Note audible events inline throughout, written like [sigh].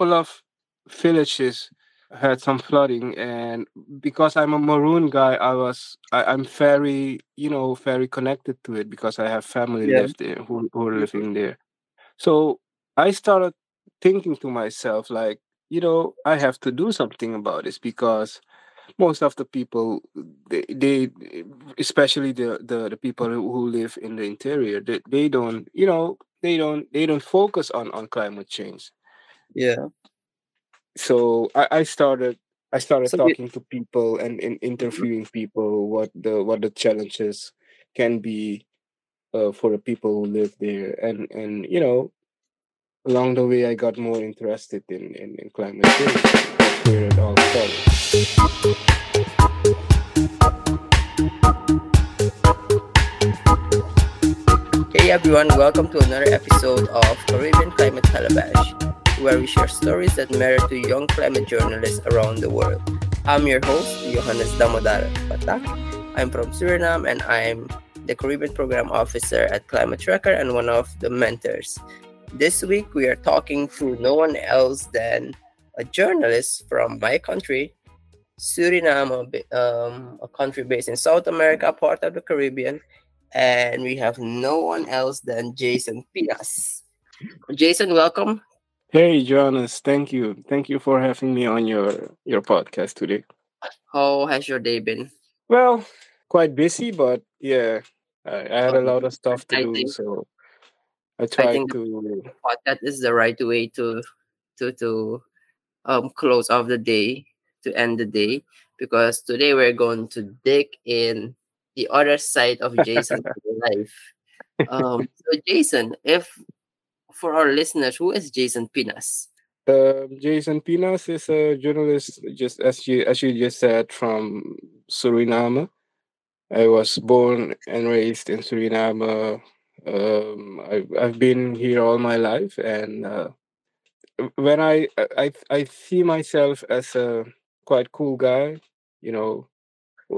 couple of villages had some flooding and because i'm a maroon guy i was I, i'm very you know very connected to it because i have family Yeah. left there who, who are living there so i started thinking to myself like you know i have to do something about this because most of the people they, they especially the, the the people who who live in the interior they, they don't you know they don't they don't focus on on climate change Yeah. so I, I started I started So talking to people and, and interviewing people what the what the challenges can be uh, for the people who live there. And and you know along the way I got more interested in, in, in climate change that's where it all started. hey everyone, welcome to another episode of Caribbean Climate Calabash, where we share stories that matter to young climate journalists around the world. I'm your host, Johannes Damodar Patak. I'm from Suriname and I'm the Caribbean Program Officer at Climate Tracker and one of the mentors. This week we are talking to no one else than a journalist from my country, Suriname, um, a country based in South America, part of the Caribbean, and we have no one else than Jason Pinas. Jason, welcome. Hey Jonas, thank you. Thank you for having me on your your podcast today. How has your day been? Well, quite busy, but yeah, I, I had a lot of stuff to I do, think so I I tried think to podcast is the right way to to to um close off the day to end the day because today we're going to dig in the other side of [laughs] Jason's life. Um, so Jason, if for our listeners, who is Jason Pinas? Um, Jason Pinas is a journalist, just as you as you just said, from Suriname. I was born and raised in Suriname. Um, I've I've been here all my life, and uh, when I I I see myself as a quite cool guy. You know,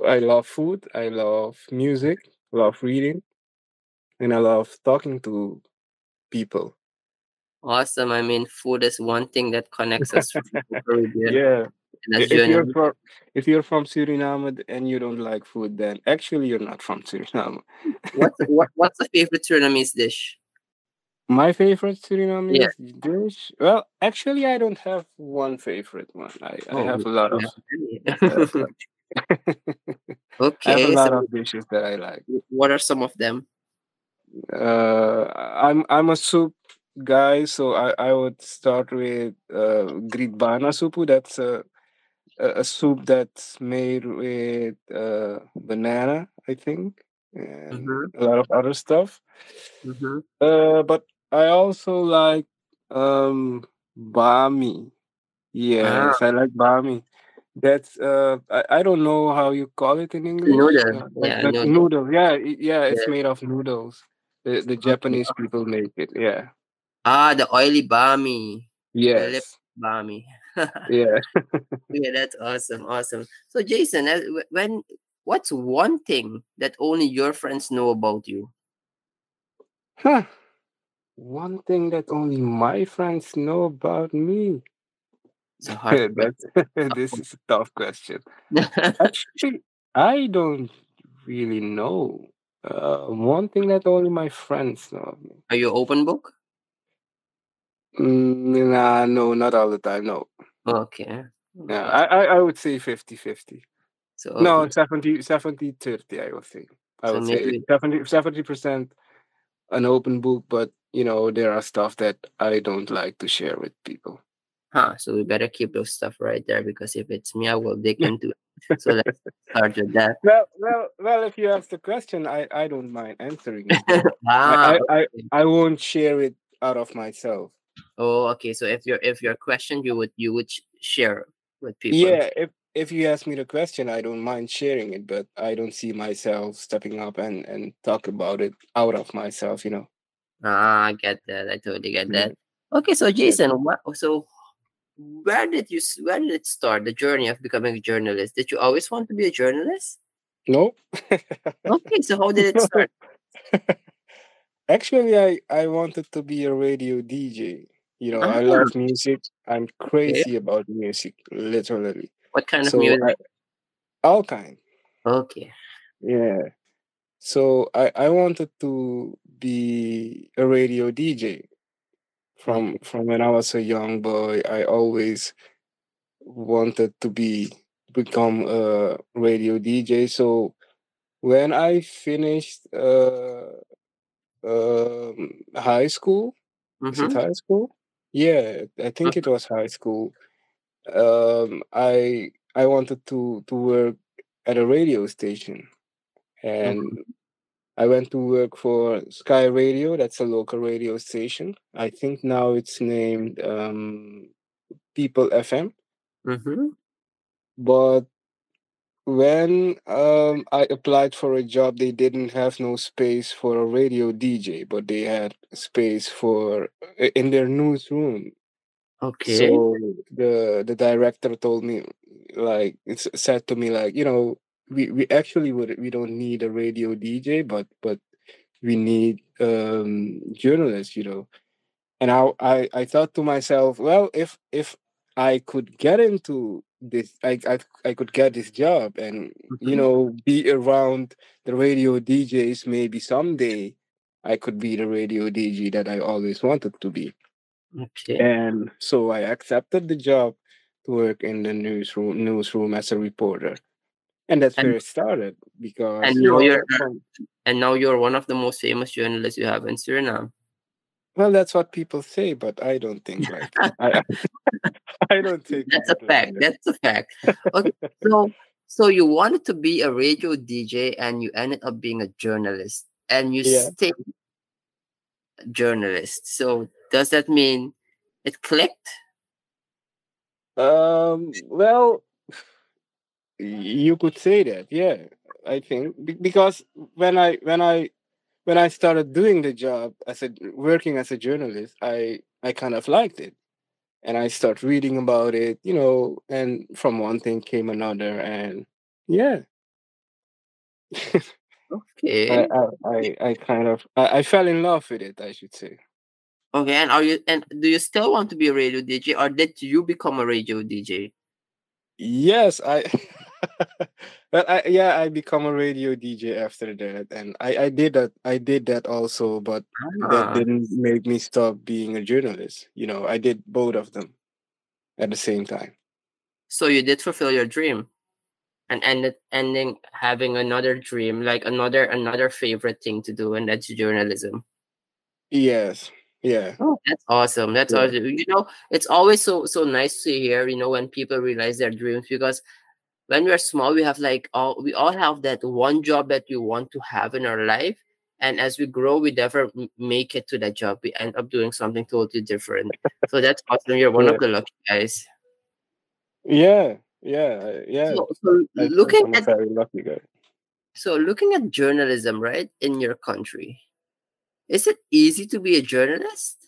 I love food, I love music, love reading, and I love talking to people. Awesome. I mean, food is one thing that connects us from the Caribbean. Yeah. And I- as If you're from if you're from Suriname and you don't like food, then actually you're not from Suriname. what's [laughs] what, what's the favorite Surinamese dish? My favorite Yeah. Surinamese dish. Well, actually, I don't have one favorite one. I, I Oh, have a lot of. yeah. Uh, [laughs] [laughs] I have a lot So, of dishes that I like. what are some of them? Uh, I'm I'm a soup guy, so I, I would start with uh, gritbana supu. That's a, a soup that's made with uh, banana, I think, and Mm-hmm. a lot of other stuff. Mm-hmm. Uh, but I also like um bami. Ah, Yes, I like bami. That's uh I, I don't know how you call it in English. noodle. Uh, Yeah, noodle. noodle. Yeah, yeah, it's Yeah. made of noodles. The the Japanese people make it. Yeah. Ah, the oily bami. The lip Yes. bami. Yeah. [laughs] yeah, that's awesome. Awesome. So, Jason, when what's one thing that only your friends know about you? Huh. One thing that only my friends know about me. It's a hard [laughs] That's [laughs] this is a tough question. Actually, I don't really know. Uh, one thing that only my friends know of me. Are you open book? Mm, nah, no, not all the time. No. Okay. Yeah, I, I, I would say 50 50. So No, okay. 70 70 30, I would say. I So would say maybe 70 70% an open book, but you know, there are stuff that I don't like to share with people. huh. So we better keep those stuff right there because if it's me, I will dig [laughs] into it. So let's start with that. Well, well, well. If you ask the question, I, I don't mind answering it, [laughs] but ah, I, I, I. I won't share it out of myself. Oh, okay. So if you're if you're questioned, you would you would share with people. Yeah, if if you ask me the question, I don't mind sharing it, but I don't see myself stepping up and and talk about it out of myself. You know. Ah, I get that. I totally get that. Okay, so Jason, what? So where did you where did it start? The journey of becoming a journalist. Did you always want to be a journalist? No. Okay, so how did it [laughs] start? [laughs] Actually, I I wanted to be a radio DJ. You know, I Ah, love music. I'm crazy about music, literally. What kind of So I music? all kind. Okay. Yeah. So I I wanted to be a radio DJ from from when I was a young boy. I always wanted to be become a radio DJ. So when I finished uh um high school, is it Mm-hmm. high school? Yeah, I think it was high school. Um I I wanted to to work at a radio station Mm-hmm. and I went to work for Sky Radio, that's a local radio station. I think now it's named um People FM. Mm-hmm. But when um I applied for a job, they didn't have no space for a radio DJ, but they had space for in their newsroom. Okay. So the the director told me like it's said to me like, you know, we, we actually would we don't need a radio DJ, but but we need um journalists, you know. And I I, I thought to myself, well, if if I could get into this I, I I could get this job and you Mm-hmm. know be around the radio DJs maybe someday I could be the radio DJ that I always wanted to be. Okay. And so I accepted the job to work in the newsroom newsroom as a reporter. And that's where it started because, you now you're and now you're one of the most famous journalists you have in Suriname. Well, that's what people say, but I don't think like. [laughs] I [laughs] I don't think That's a like fact. that. That's a fact. [laughs] Okay. So so you wanted to be a radio DJ and you ended up being a journalist and you Yeah. stayed journalist. So does that mean it clicked? Um. Well, you could say that. Yeah, I think because when I when I when I started doing the job as a working as a journalist, I I kind of liked it, and I start reading about it. You know, and from one thing came another, and yeah, I [laughs] Okay. I I, I kind of I, I fell in love with it. I should say. Okay. And are you and do you still want to be a radio DJ or did you become a radio DJ? Yes, I. [laughs] [laughs] well, I yeah, I become a radio DJ after that, and I I did that. I did that also, but that Ah, didn't make me stop being a journalist. You know, I did both of them at the same time. so you did fulfill your dream and ended ending having another dream, like another another favorite thing to do, and that's journalism. Yes, yeah, Oh, that's awesome. That's yeah, awesome. You know, it's always so so nice to hear, you know, when people realize their dreams because when we're small, we have like all we all have that one job that we want to have in our life. And as we grow, we never make it to that job. We end up doing something totally different. So that's awesome. You're one yeah, of the lucky guys. yeah, yeah, yeah. So, so I looking I'm at very lucky guy. so looking at journalism, right, in your country, is it easy to be a journalist?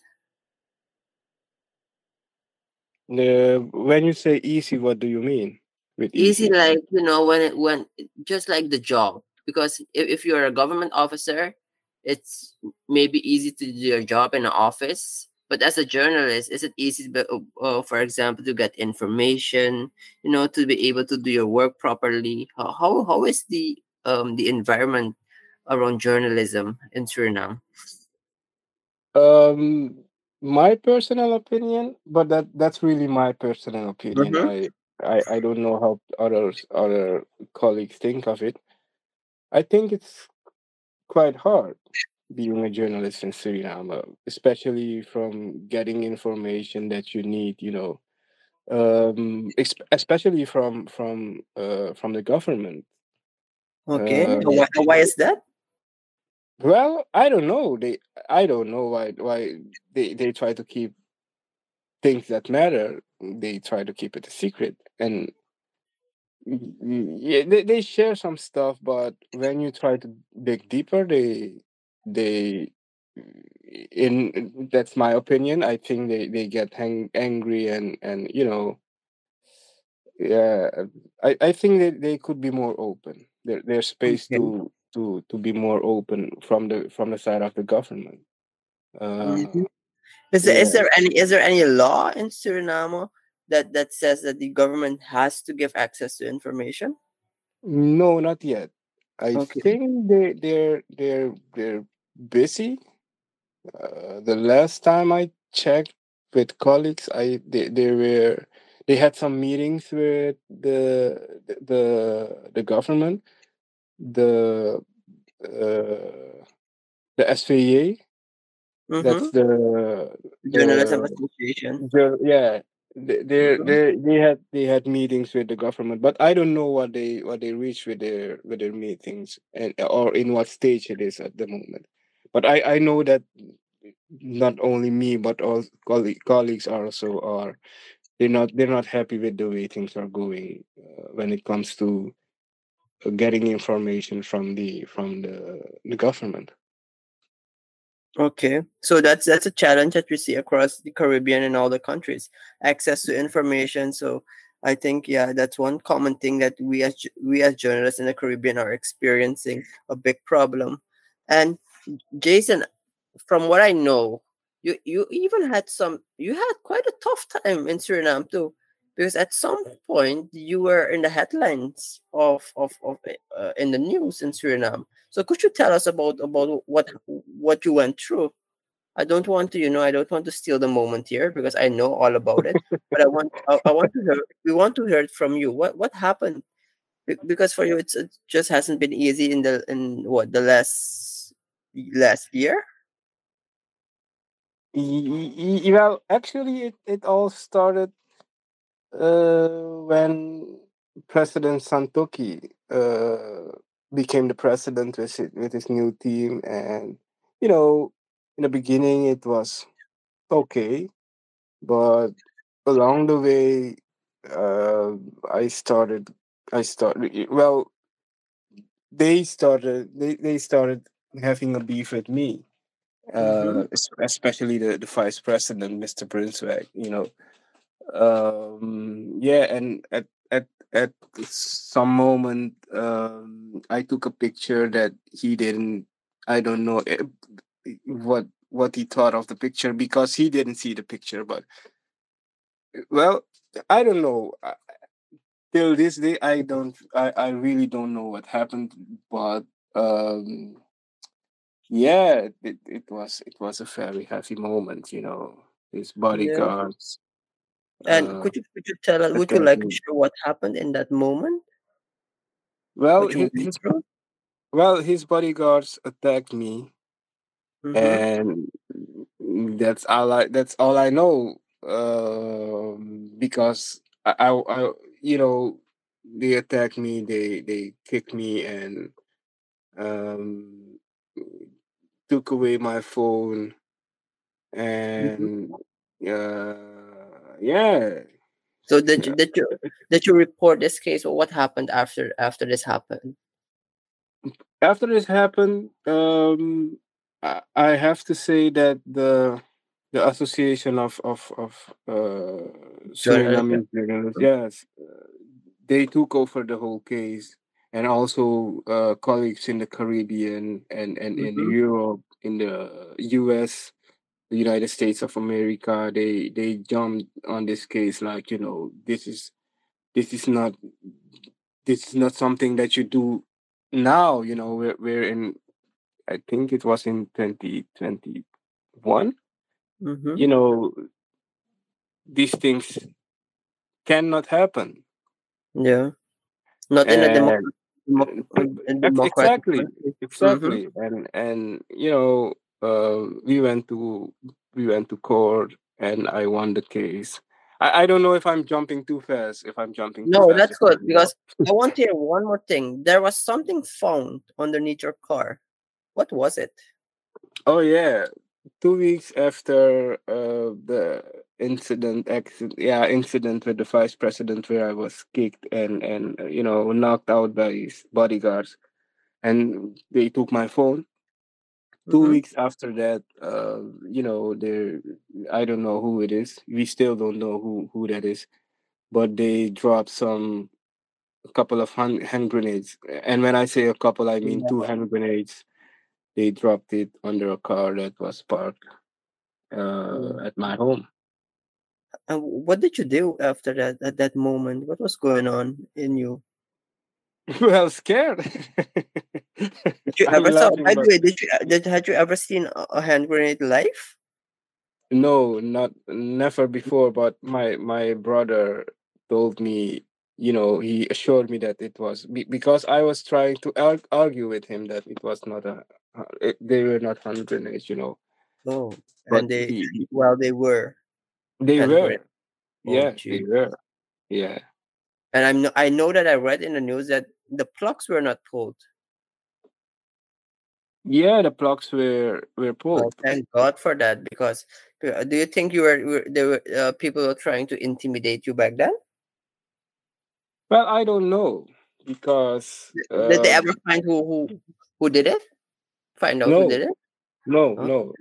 Uh, when you say easy, what do you mean with easy easy? like you know when it when just like the job because if, if you're a government officer it's maybe easy to do your job in an office but as a journalist is it easy but uh, uh, for example to get information you know to be able to do your work properly how how, how is the um the environment around journalism in suriname Um, my personal opinion, but that that's really my personal opinion. mm-hmm. I I don't know how others other colleagues think of it. I think it's quite hard being a journalist in Suriname, especially from getting information that you need. You know, um, especially from from uh from the government. okay Uh, why, why is that well, I don't know. They I don't know why why they they try to keep things that matter, they try to keep it a secret. And yeah, they, they share some stuff, but when you try to dig deeper, they they in that's my opinion. I think they they get hang, angry and and you know yeah. I I think that they could be more open. There there's space to to to be more open from the from the side of the government. Uh, Mhm. Is there, is Yeah. there any is there any law in Suriname that that says that the government has to give access to information? No, not yet. I Okay. think they they're they're they're busy. Uh, the last time I checked with colleagues, I they, they were they had some meetings with the the the government, the uh, the SVA. That's Mm-hmm. the Journalism the Association. the yeah. They they Mhm. they they had they had meetings with the government, but I don't know what they what they reached with their with their meetings and or in what stage it is at the moment. But I I know that not only me but all colleague, colleagues also are they're not they're not happy with the way things are going uh, when it comes to getting information from the from the the government. Okay, so that's that's a challenge that we see across the Caribbean and all the countries. Access to information. So I think yeah, that's one common thing that we as we as journalists in the Caribbean are experiencing a big problem. And Jason, from what I know, you you even had some you had quite a tough time in Suriname too, because at some point you were in the headlines of of of uh, in the news in Suriname. So could you tell us about about what what you went through? I don't want to, you know, I don't want to steal the moment here because I know all about it. But I want I, I want to hear we want to hear it from you. What what happened? Be- Because for you, it just hasn't been easy in the in what the last last year. Well, actually, it, it all started when President Santokhi uh, became the president with his, with his new team, and you know, in the beginning it was okay, but along the way, uh, I started, I started. Well, they started, they they started having a beef with me, Mm-hmm. uh, especially the the vice president, Mr. Brunswijk. You know, um yeah and at at at some moment um i took a picture that he didn't i don't know eh, what what he thought of the picture because he didn't see the picture but well i don't know I- till this day i don't i i really don't know what happened but um yeah it, it was it was a very heavy moment you know his bodyguards And uh could you could you tell us? Would you like to share what happened in that moment? well his, his? Well, his bodyguards attacked me, Mm-hmm. and that's all I that's all I know. Um, because I, I, I, you know, they attacked me. They they kicked me and um took away my phone Mm-hmm. and uh yeah. So did you did you did you report this case or what happened after after this happened? After this happened, um, I, I have to say that the the association of of of uh, Suriname journalists, yes, they took over the whole case, and also uh, colleagues in the Caribbean and and in Mm-hmm. Europe, in the U.S., the United States of America, they they jumped on this case like you know this is this is not this is not something that you do now. You know we're we're in I think it was in twenty twenty one. Mm-hmm. You know these things cannot happen. Yeah. Not in a and democ- democ- [laughs] in exactly. Mm-hmm. exactly and and you know uh, we went to we went to court and i won the case I, I don't know if i'm jumping too fast if i'm jumping too No, that's good because I want to hear one more thing. There was something found underneath your car. What was it? oh yeah two weeks after uh, the incident accident yeah incident with the vice president where i was kicked and and uh, you know knocked out by his bodyguards and they took my phone 2 Mhm. weeks after that uh you know there i don't know who it is we still don't know who who that is but they dropped some a couple of hand, hand grenades and when i say a couple i mean two hand grenades they dropped it under a car that was parked uh, at my home. And what did you do after that? At that moment, what was going on in you? [laughs] well, scared. did you [laughs] ever saw? By the way, did you did had you ever seen a hand grenade live? No, not never before. But my my brother told me you know he assured me that it was because i was trying to argue with him that it was not a they were not hand grenades you know oh but and they he, [laughs] well they were they were oh, yeah geez. they were yeah and i'm i know that i read in the news that the plugs were not pulled yeah the plugs were were pulled well, thank god for that because uh, do you think you were, were there were uh, people were trying to intimidate you back then well, I don't know because uh, did they ever um find who who who did it? Find out no, who did it? No, oh. no.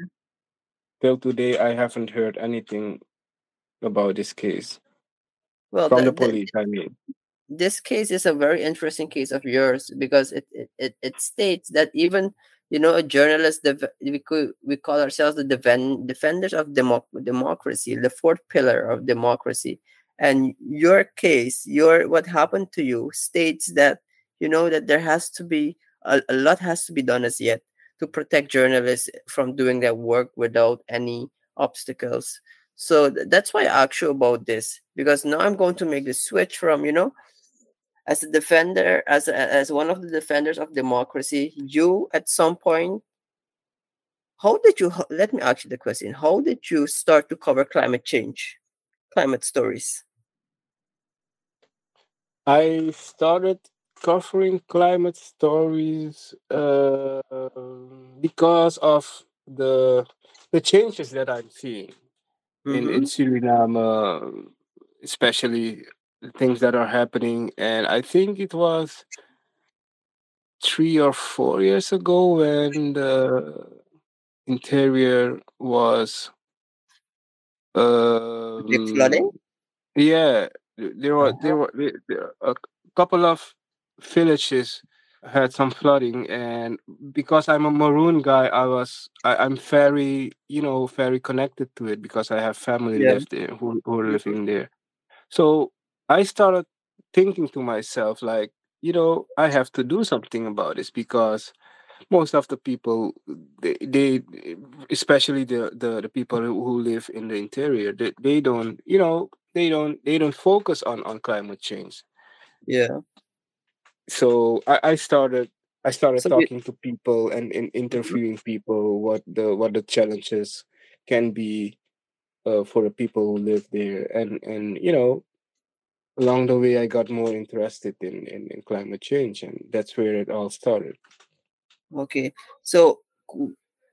Till today, I haven't heard anything about this case. Well, from the, the police, the, I mean. This case is a very interesting case of yours because it it, it, states that even you know a journalist we could we call ourselves the defend, defenders of democ- democracy the fourth pillar of democracy. And your case your what happened to you states that you know that there has to be a, a lot has to be done as yet to protect journalists from doing their work without any obstacles. So th- that's why i asked you about this because now i'm going to make the switch from you know as a defender as a, as one of the defenders of democracy you at some point how did you let me ask you the question how did you start to cover climate change climate stories? I started covering climate stories uh, because of the the changes that I'm seeing mm-hmm. in, in mm-hmm. Suriname, uh, things that are happening. And I think it was three or four years ago when the interior was um, flooding? Yeah, there were there uh-huh. were a couple of villages had some flooding, and because I'm a maroon guy, I was I, I'm very you know very connected to it because I have family yeah. left there who who are living there. So I started thinking to myself like you know I have to do something about this because most of the people they, they especially the, the the people who live in the interior they, they don't you know they don't they don't focus on on climate change. Yeah. So i, I started i started so talking to people and, and mm-hmm. interviewing people what the what the challenges can be uh, for the people who live there. And and you know along the way i got more interested in, in, in climate change and that's where it all started Okay. So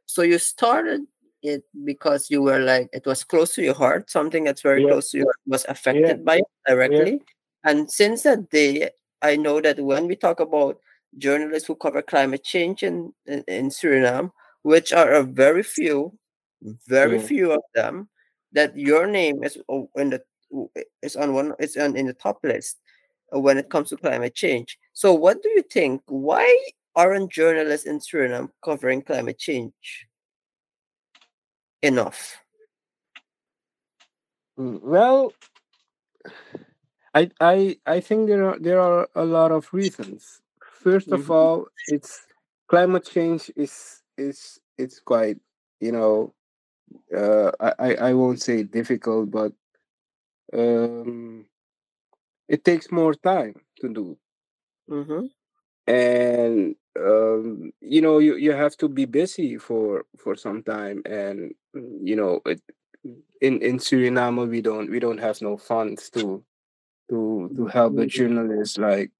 so you started it because you were like it was close to your heart, something that's very yeah. close to you was affected yeah. by it directly. Yeah. And since that day, I know that when we talk about journalists who cover climate change in, in, in Suriname, which are a very few, very few of them, that your name is oh, in the is on one is on in the top list when it comes to climate change. So what do you think? Why aren't journalists in Suriname covering climate change enough? Mm, well, I I I think there are there are a lot of reasons. 1st mm-hmm. of all, it's climate change is is it's quite you know uh, I I won't say difficult, but um, it takes more time to do. Mm-hmm. And um, you know you, you have to be busy for for some time and you know it, in in Suriname we don't we don't have no funds to to to help the journalists like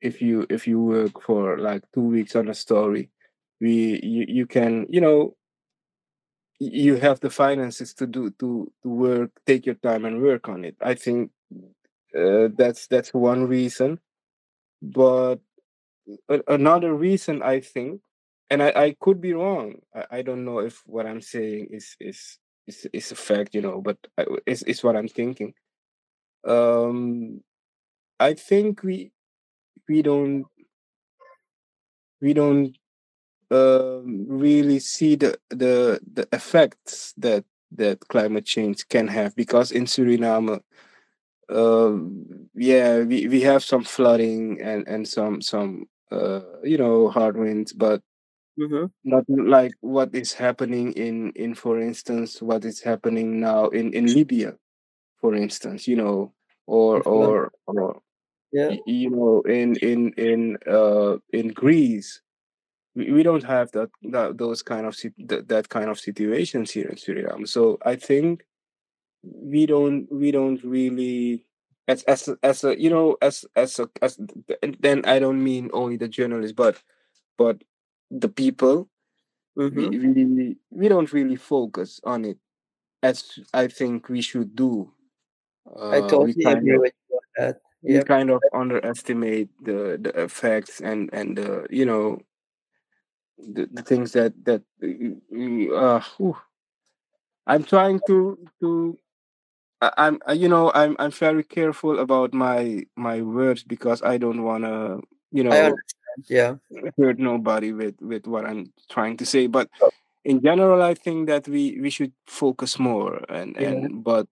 if you if you work for like two weeks on a story we you, you can you know you have the finances to do to to work take your time and work on it i think uh, that's that's one reason but another reason I think, and I, I could be wrong. I, I don't know if what I'm saying is is is, is a fact, you know, but I, it's it's what I'm thinking. Um, I think we we don't we don't um, really see the the the effects that that climate change can have because in Suriname um, yeah, we, we have some flooding and and some some uh, you know hard winds, but Mm-hmm. not like what is happening in in for instance what is happening now in in Libya, for instance, you know, or or or Yeah. you know in in in uh in Greece. We, we don't have that, that those kind of that, that kind of situations here in Suriname. So I think we don't we don't really as as as a you know as as a as then I don't mean only the journalists but but the people we, Mm-hmm. we we don't really focus on it as I think we should do. I Uh, we totally agree of with you on that. we kind of underestimate the the effects and and the you know the, the things that that uh, whew. I'm trying to to I- I'm I- you know I'm I'm very careful about my my words because I don't want to you know. Yeah. hurt nobody with with what I'm trying to say but in general I think that we we should focus more and Yeah. and but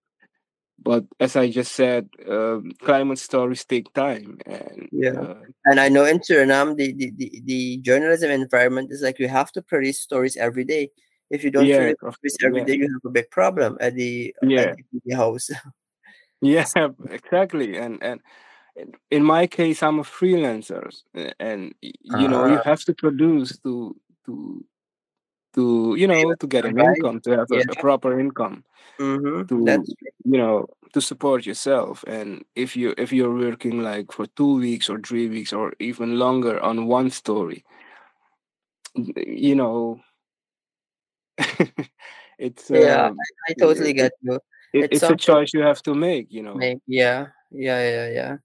but as I just said um, climate stories take time and Yeah. uh, And I know in Suriname, the, the, the, the journalism environment is like you have to produce stories every day. If you don't yeah produce every yeah day, you have a big problem at the yeah at the house. [laughs] yeah exactly and and in my case i'm a freelancer and you know you Ah, have to produce to to to you know to get an right. income to have a, Yeah. a proper income Mm-hmm. to you know to support yourself and if you if you're working like for two weeks or three weeks or even longer on one story you know [laughs] it's yeah. uh I, I totally it, get you. it, It's it's a choice you have to make you know like yeah, yeah, yeah, yeah.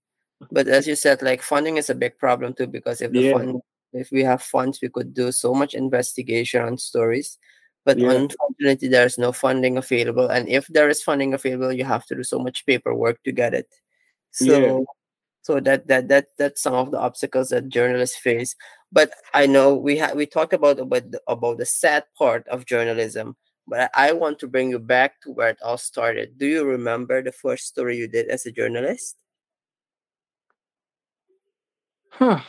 But as you said, like funding is a big problem too because if the yeah fund if we have funds, we could do so much investigation on stories. But yeah unfortunately, there's no funding available, and if there is funding available, you have to do so much paperwork to get it. yeah So, so that that that that's some of the obstacles that journalists face. But I know we had we talked about about the, about the sad part of journalism. But I I want to bring you back to where it all started. Do you remember the first story you did as a journalist? huh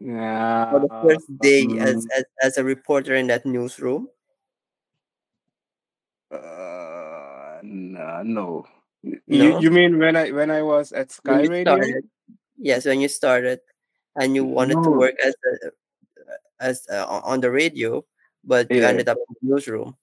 Or the first day as, um, as, as a reporter in that newsroom? Uh, no, no. You No? you mean when I when I was at Sky Radio? started? Yes, when you started and you wanted to work as a, as uh, on the radio, but you ended up in the newsroom.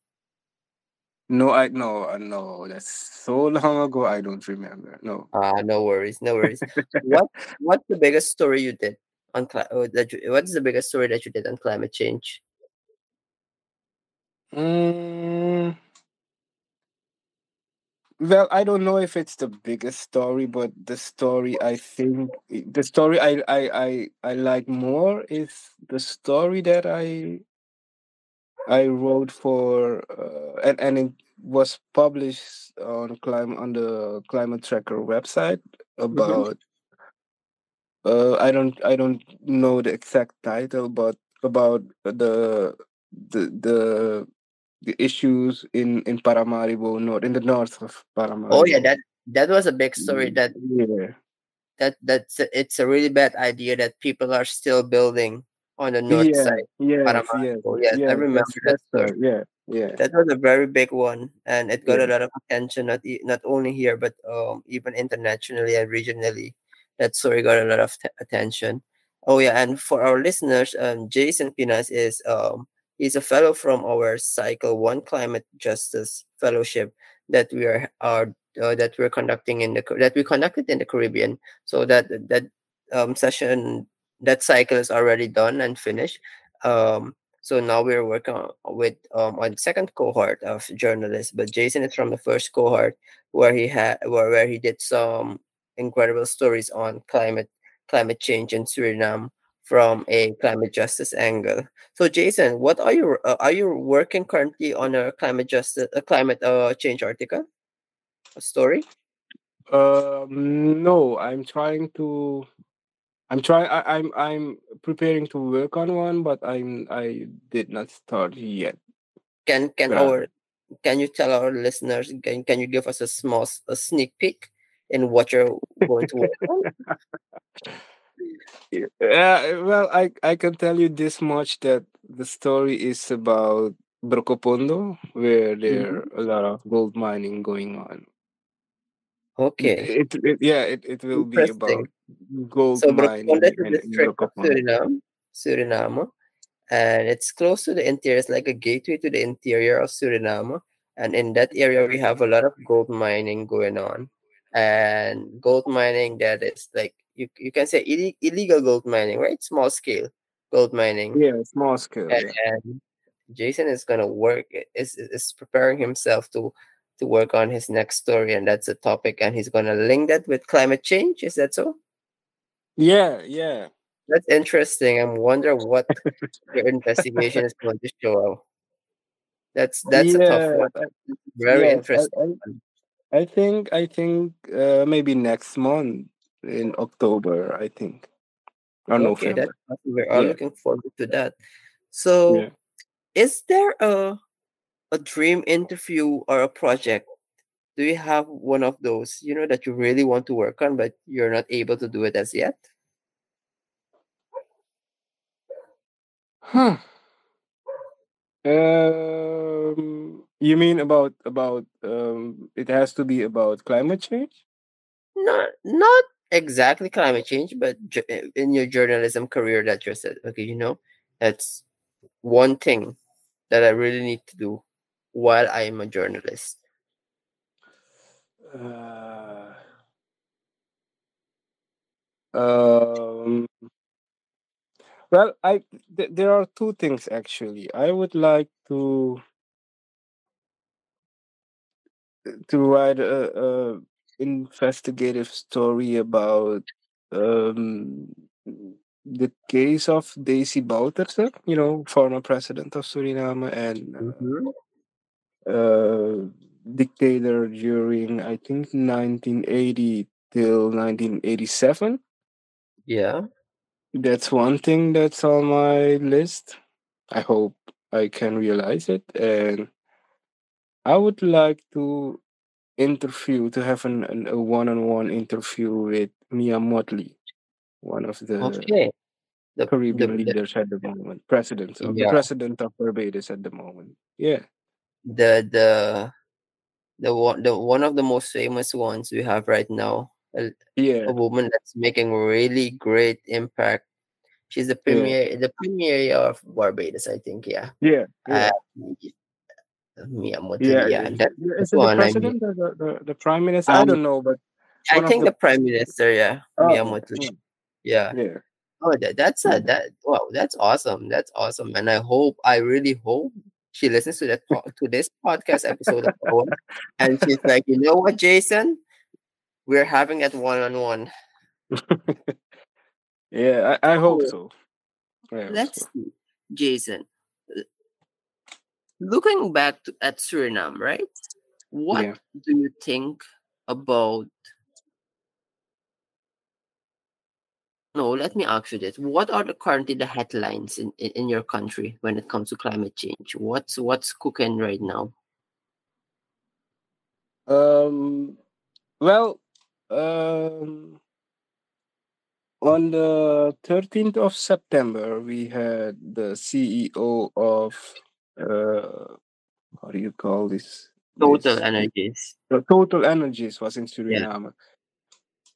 No, I no uh, no. That's so long ago. I don't remember. No. Ah, no worries, no worries. [laughs] What what's the biggest story you did on uh, that you, what is the biggest story that you did on climate change? Mm, well, I don't know if it's the biggest story, but the story I think the story I I I, I like more is the story that I I wrote for uh, and and it was published on climate on the climate tracker website Mm-hmm. Uh I don't I don't know the exact title but about the the the the issues in in Paramaribo north in the north of Paramaribo. Oh yeah, that that was a big story. That Yeah. that that's a, it's a really bad idea that people are still building on the north Yeah, side, yes, yes, Paramaribo. Yes, I remember that story. Yeah, yeah, That was a very big one, and it got yeah, a lot of attention not not only here but um even internationally and regionally. That story got a lot of t- attention. Oh yeah, and for our listeners, um, Jason Pinas is um he's a fellow from our Cycle One Climate Justice Fellowship that we are are uh, that we're conducting in the that we conducted in the Caribbean. So that that um session that cycle is already done and finished. Um, so now we're working on, with um on second cohort of journalists, but Jason is from the first cohort where he had where, where he did some incredible stories on climate climate change in Suriname from a climate justice angle. So Jason, what are you uh, are you working currently on a climate justice a climate uh change article, a story? Um, no, I'm trying to. I'm trying. I, I'm I'm preparing to work on one, but I'm I did not start yet. Can can But our can you tell our listeners? Can can you give us a small a sneak peek in what you're going to work on? [laughs] Yeah, well, I I can tell you this much that the story is about Brokopondo, where there Mhm. are a lot of gold mining going on. Okay, It, it yeah, it, it will be about gold So is mining a in, in district of Suriname, Suriname, and it's close to the interior. It's like a gateway to the interior of Suriname. And in that area, we have a lot of gold mining going on, and gold mining that is like you you can say ille- illegal gold mining, right? Small scale gold mining. Yeah, small scale. Yeah. And Jason is gonna work is is preparing himself to to work on his next story, and that's a topic, and he's gonna link that with climate change. Is that so? Yeah, yeah. That's interesting. I'm wondering what [laughs] your investigation is going to show. That's that's a tough one. Very yes, interesting. I, I, I think I think uh, maybe next month in October. I think or Okay, November. awesome. we're all Yeah, looking forward to that. So, yeah. is there a a dream interview or a project? Do you have one of those, you know, that you really want to work on, but you're not able to do it as yet? Huh. Um, you mean about about um? It has to be about climate change. Not not exactly climate change, but ju- eh, in your journalism career that you said, okay, you know, that's one thing that I really need to do while I am a journalist. Uh, um. Well, I th- there are two things actually. I would like to to write a, a investigative story about um the case of Desi Bouterse, you know, former president of Suriname and Mhm. uh, dictator during I think 1980 till 1987. Yeah. That's one thing that's on my list. I hope I can realize it, and I would like to interview to have an, an a one-on-one interview with Mia Mottley, one of the Okay. The the, Caribbean the leaders at the moment, presidents of the yeah president of Barbados at the moment. Yeah, the the the one the one of the most famous ones we have right now. A, yeah, a woman that's making really great impact. She's the yeah, premier the premier of Barbados, I think. Yeah. yeah, Uh, yeah. Yeah, yeah, is that, it is that's it the one. I mean, president or the, the, the prime minister? I um, don't know, but I think the the prime minister, yeah, Mia oh yeah yeah. yeah Oh, that, that's a that wow, that's awesome. That's awesome, and I hope, I really hope she listens to that to this podcast episode of ours, and she's like, you know what, Jason, we're having that one on one. [laughs] yeah. I, I hope So so. I hope let's so. see, Jason. Looking back to, at Suriname, right? What Yeah. do you think about? No, let me ask you this: What are the currently the headlines in, in, in your country when it comes to climate change? What's what's cooking right now? Um. Well. Um. On the thirteenth of September, we had the CEO of uh, how do you call this? Total This energies. the Total Energies was in Yeah. Suriname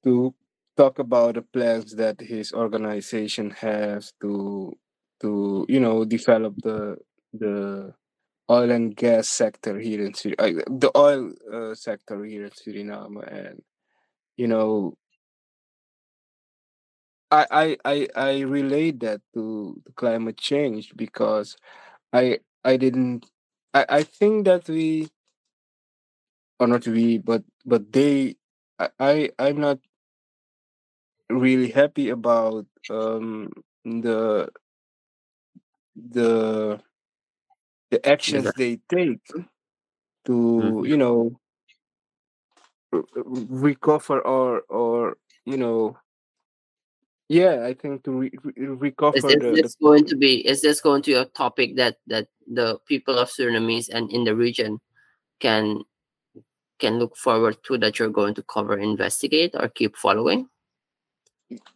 to talk about the plans that his organization has to to you know develop the the oil and gas sector here in Suriname, the oil uh, sector here in Suriname, and you know I I I, I relate that to, to climate change because I I didn't I, I think that we or not we but but they I, I I'm not really happy about um the the the actions Exactly. they take to Mhm. you know recover or or you know yeah i think to re- re- Is recover this, the, the going to be? Is this going to be a topic that that the people of Surinamese and in the region can can look forward to that you're going to cover, investigate, or keep following?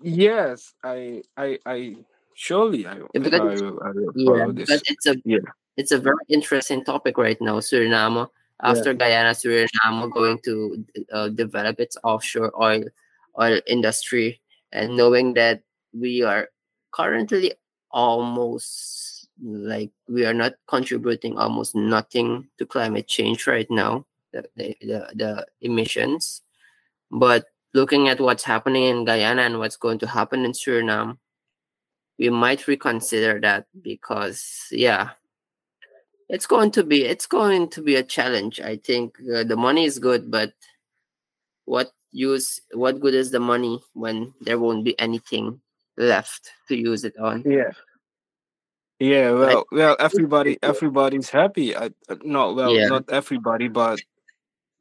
Yes, I, I, I surely I, I will, I will follow yeah, this. But it's a yeah. it's a very interesting topic right now. Suriname after yeah. Guyana, Suriname going to uh, develop its offshore oil oil industry, and knowing that we are currently almost like we are not contributing almost nothing to climate change right now the, the, the, the emissions. But looking at what's happening in guyana and what's going to happen in suriname we might reconsider that because yeah it's going to be it's going to be a challenge. I think uh, the money is good but what use what good is the money when there won't be anything left to use it on? Yeah. Yeah well well everybody everybody's happy. I, uh, not well yeah. not everybody but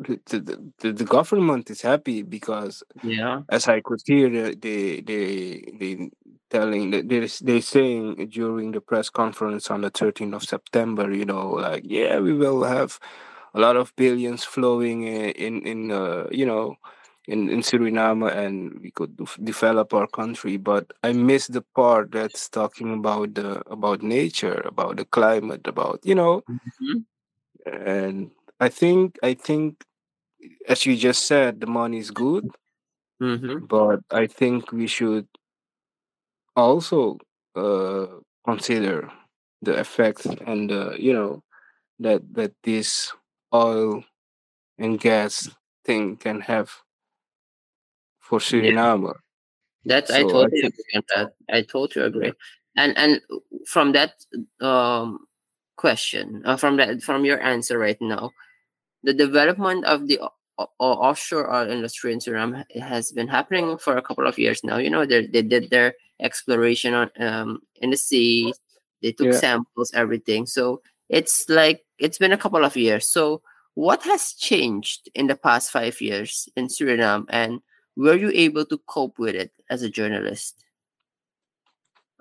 the, the, the government is happy because yeah. as i could hear they they they telling they they saying during the press conference on the 13th of september you know like yeah we will have a lot of billions flowing in in, in uh, you know in, in Suriname and we could develop our country. But I miss the part that's talking about the about nature, about the climate, about you know. Mm-hmm. And I think I think as you just said, the money is good, mm-hmm. but I think we should also uh, consider the effects and the you know that that this oil and gas thing can have for Suriname. Yeah. That so I totally I agree on that. I totally agree. And and from that um question, uh, from that from your answer right now, the development of the offshore oil industry in Suriname has been happening for a couple of years now. You know, they they did their exploration on um in the sea. They took yeah. samples, everything. So it's like it's been a couple of years. So what has changed in the past five years in Suriname, and were you able to cope with it as a journalist?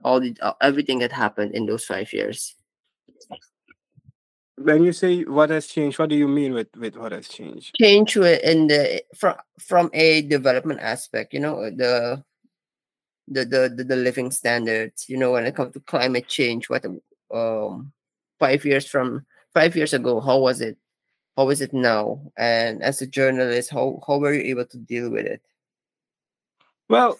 All the uh, everything that happened in those five years when you say what has changed, what do you mean with, with what has changed? Change in the from from a development aspect, you know, the the the the, the living standards, you know, when it comes to climate change, what um five years from five years ago, how was it? How is it now? And as a journalist, how how were you able to deal with it? Well,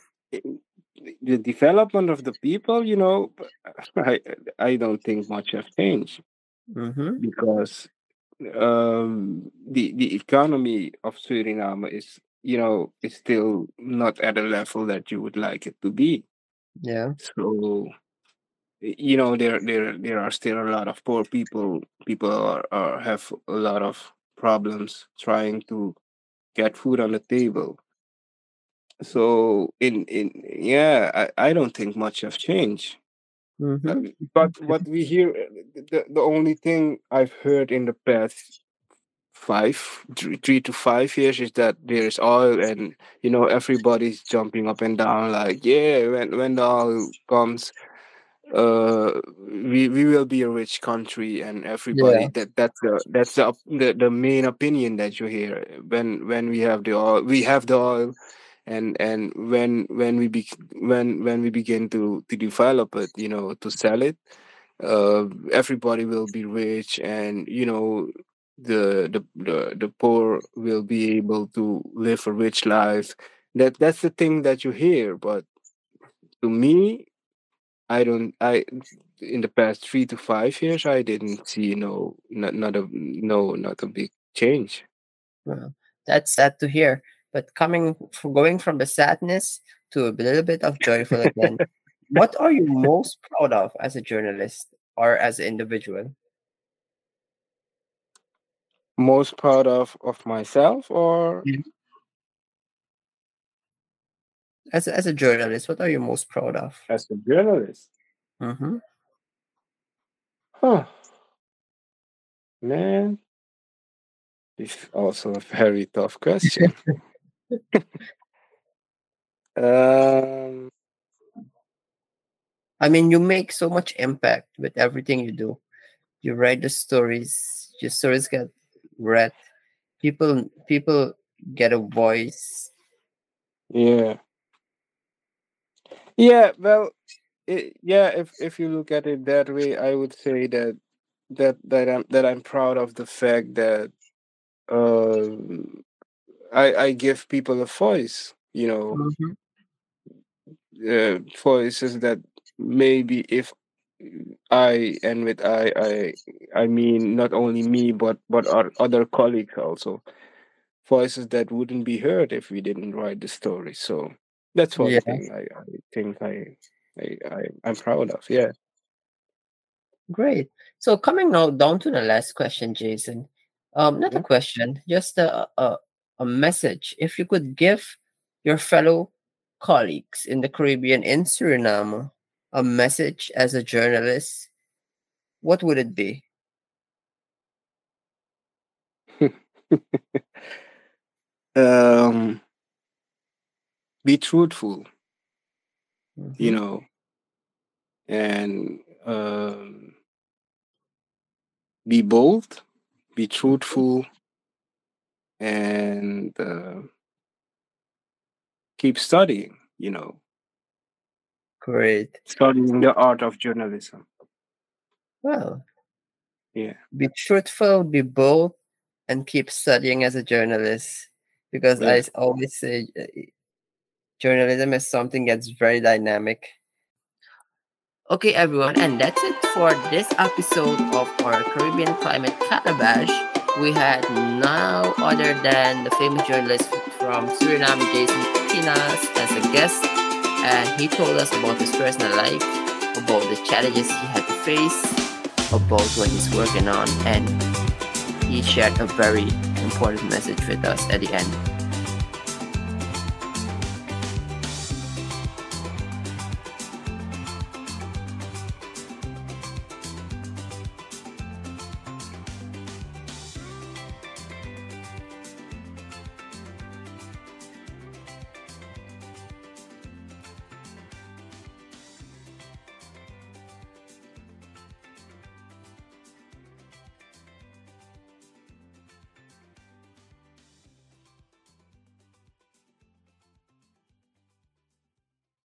the development of the people, you know, [laughs] I I don't think much has changed mm-hmm. because um, the the economy of Suriname is you know is still not at a level that you would like it to be. Yeah. So you know there there there are still a lot of poor people. People are, are have a lot of problems trying to get food on the table. So in in yeah, I, I don't think much have changed. Mm-hmm. but what we hear, uh, the, the only thing I've heard in the past five, three, three to five years is that there's oil and, you know, everybody's jumping up and down like, yeah, when, when the oil comes, uh we we will be a rich country and everybody yeah. that that's the that's the, the the main opinion that you hear when when we have the oil we have the oil and and when when we be, when when we begin to to develop it you know to sell it uh, everybody will be rich and you know the, the the the poor will be able to live a rich life. That that's the thing that you hear but to me i don't i in the past three to five years i didn't see no not, not a no not a big change. Well that's sad to hear but coming from going from the sadness to a little bit of joyful again, [laughs] what are you most proud of as a journalist or as an individual? Most proud of of myself or mm-hmm. as a, as a journalist, what are you most proud of? As a journalist, mm-hmm. huh? Man, it's also a very tough question. [laughs] um, I mean, you make so much impact with everything you do. You write the stories. Your stories get read. People people get a voice. Yeah. Yeah, well, it, yeah, if if you look at it that way, I would say that that that I'm that I'm proud of the fact that um I I give people a voice, you know, Mhm. uh, voices that maybe if I and with I I I mean not only me but but our other colleagues also voices that wouldn't be heard if we didn't write the story. So that's one Yeah, thing I, I think I, I I I'm proud of. Yeah. great. So coming now down to the last question, Jason. Um, not a question, just a, a a message. If you could give your fellow colleagues in the Caribbean in Suriname a message as a journalist, what would it be? [laughs] um, be truthful, you Mhm. know, and um, be bold, be Mhm. truthful, and uh, keep studying. You know, Great. studying the art of journalism. Well, Yeah. be truthful, be bold, and keep studying as a journalist. Because I Yeah. s- always say uh, journalism is something that's very dynamic. Okay, everyone, and that's it for this episode of our Caribbean Climate Calabash. We had no other than the famous journalist from Suriname, Jason Pinas, as a guest, and he told us about his personal life, about the challenges he had to face, about what he's working on, and he shared a very important message with us at the end.